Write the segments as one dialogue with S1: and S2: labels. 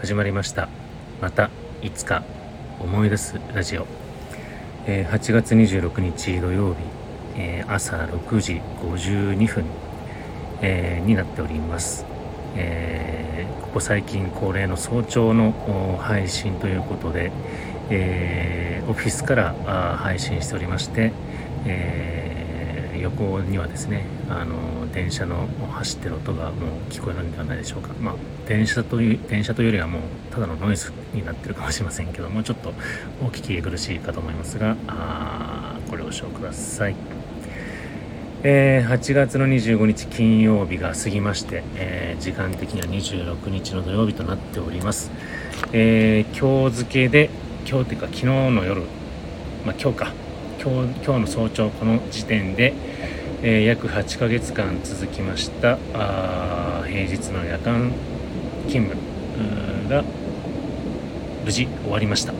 S1: 始まりました。またいつか思い出すラジオ、えー、8月26日土曜日、えー、朝6時52分、えー、になっております、えここ最近恒例の早朝の配信ということで、えオフィスから配信しておりまして、え横にはですねあの電車の走ってる音がもう聞こえるんではないでしょうか、まあ、電車という電車というよりはもうただのノイズになってるかもしれませんけども ちょっとお聞き苦しいかと思いますがあご了承ください、えー、8月の25日金曜日が過ぎまして、えー、時間的には26日の土曜日となっております、えー、今日付で今日というか昨日の夜まあ今日か。今日今日の早朝この時点でえー、約8ヶ月間続きました。あ平日の夜間勤務が無事終わりました、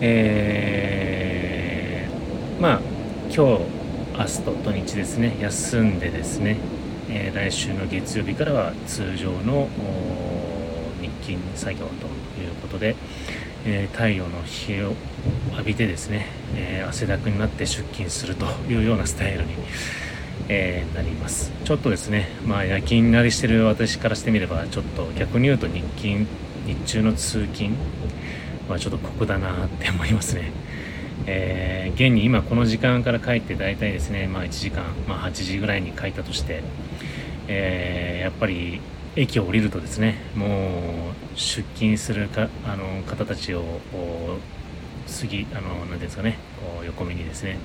S1: えー、まあ今日明日と土日ですね休んでですね、えー、来週の月曜日からは通常の日勤作業ということで、え、太陽の日を浴びてですね、え、汗だくになって出勤するというようなスタイルに、え、なります。ちょっとですねまあ夜勤慣れしてる私からしてみればちょっと逆に言うと日勤日中の通勤はちょっと酷だなって思いますね。えー、現に今この時間から帰って大体ですね、まあ、1時間、まあ、8時ぐらいに帰ったとして、えー、やっぱり駅を降りるとですねもう出勤するかあの方たちを過ぎあの何ですかねこう横目にですね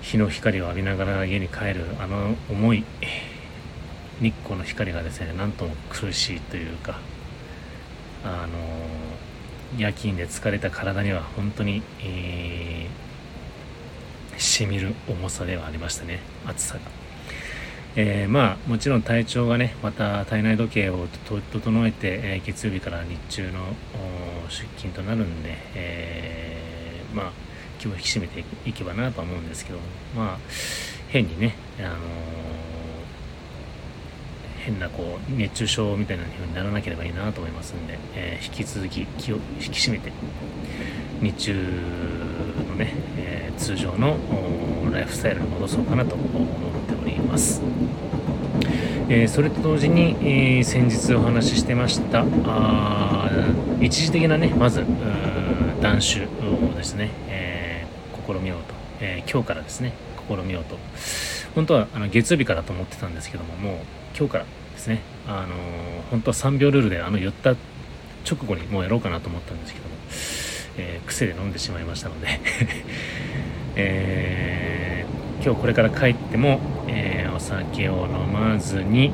S1: 日の光を浴びながら家に帰るあの重い日光の光がですねなんとも苦しいというかあの夜勤で疲れた体には本当に、えー、しみる重さではありましたね暑さが。えー、まあもちろん体調がねまた体内時計を整えて、えー、月曜日から日中の出勤となるんで、えー、まあ気を引き締めていけばなとは思うんですけどまあ変にね、あのー、変なこう熱中症みたいな風にならなければいいなと思いますんで、え引き続き気を引き締めて日中のね、え通常のライフスタイルに戻そうかなと思っております。えー、それと同時に、えー、先日お話ししてましたあ一時的なねまず断酒をですね、えー、試みようと、え今日からですね試みようと本当はあの月曜日からと思ってたんですけどももう今日からですねあの本当は3秒ルールであの言った直後にもうやろうかなと思ったんですけども、え癖で飲んでしまいましたので え今日これから帰っても、酒を飲まずに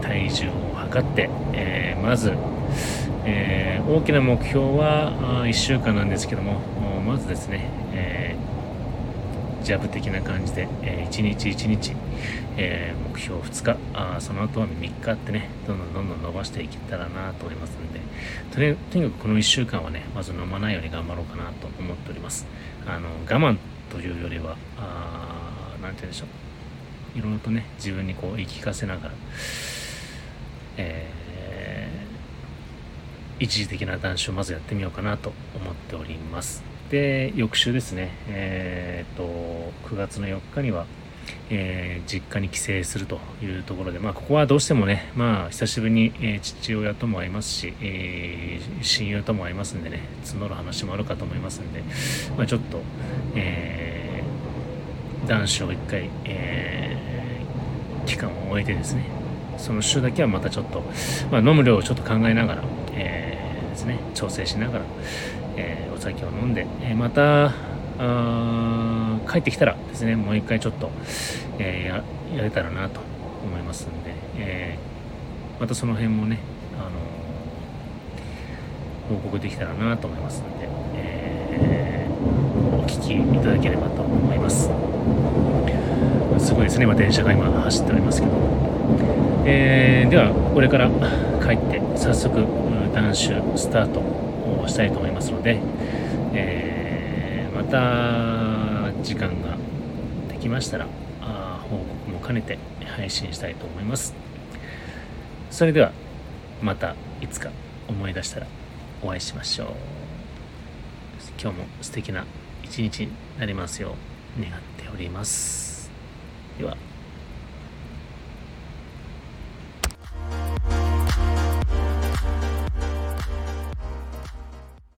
S1: 体重を測って、えー、まず、えー、大きな目標は1週間なんですけどもまずですね、えジャブ的な感じで、え1日1日、え目標2日あその後は3日ってねどんどんどんどん伸ばしていけたらなと思いますんでとにとにかくこの1週間はねまず飲まないように頑張ろうかなと思っております。あの我慢というよりは何て言うんでしょう。いろいろとね自分にこう言い聞かせながら、えー、一時的な断酒をまずやってみようかなと思っております。で翌週ですねえー、っと9月の4日にはえー、実家に帰省するというところで、まあ、ここはどうしてもね、まあ、久しぶりに、えー、父親とも会いますし、えー、親友とも会いますんでね、募る話もあるかと思いますんで、まあ、ちょっと、え男子を一回、え期間を終えてですね、その週だけはまたちょっと、まあ、飲む量をちょっと考えながら、えですね、調整しながら、えお酒を飲んで、えまた、あ帰ってきたらですねもう一回ちょっと、えー、やれたらなと思いますんで、えー、またその辺もね、あのー、報告できたらなと思いますんで、えー、お聞きいただければと思います。すごいですね。今電車が今走っておりますけど、えー、ではこれから帰って早速ダッシュスタートをしたいと思いますので、えーまた時間ができましたらあ報告も兼ねて配信したいと思います。それではまたいつか思い出したらお会いしましょう。今日も素敵な一日になりますよう願っております。では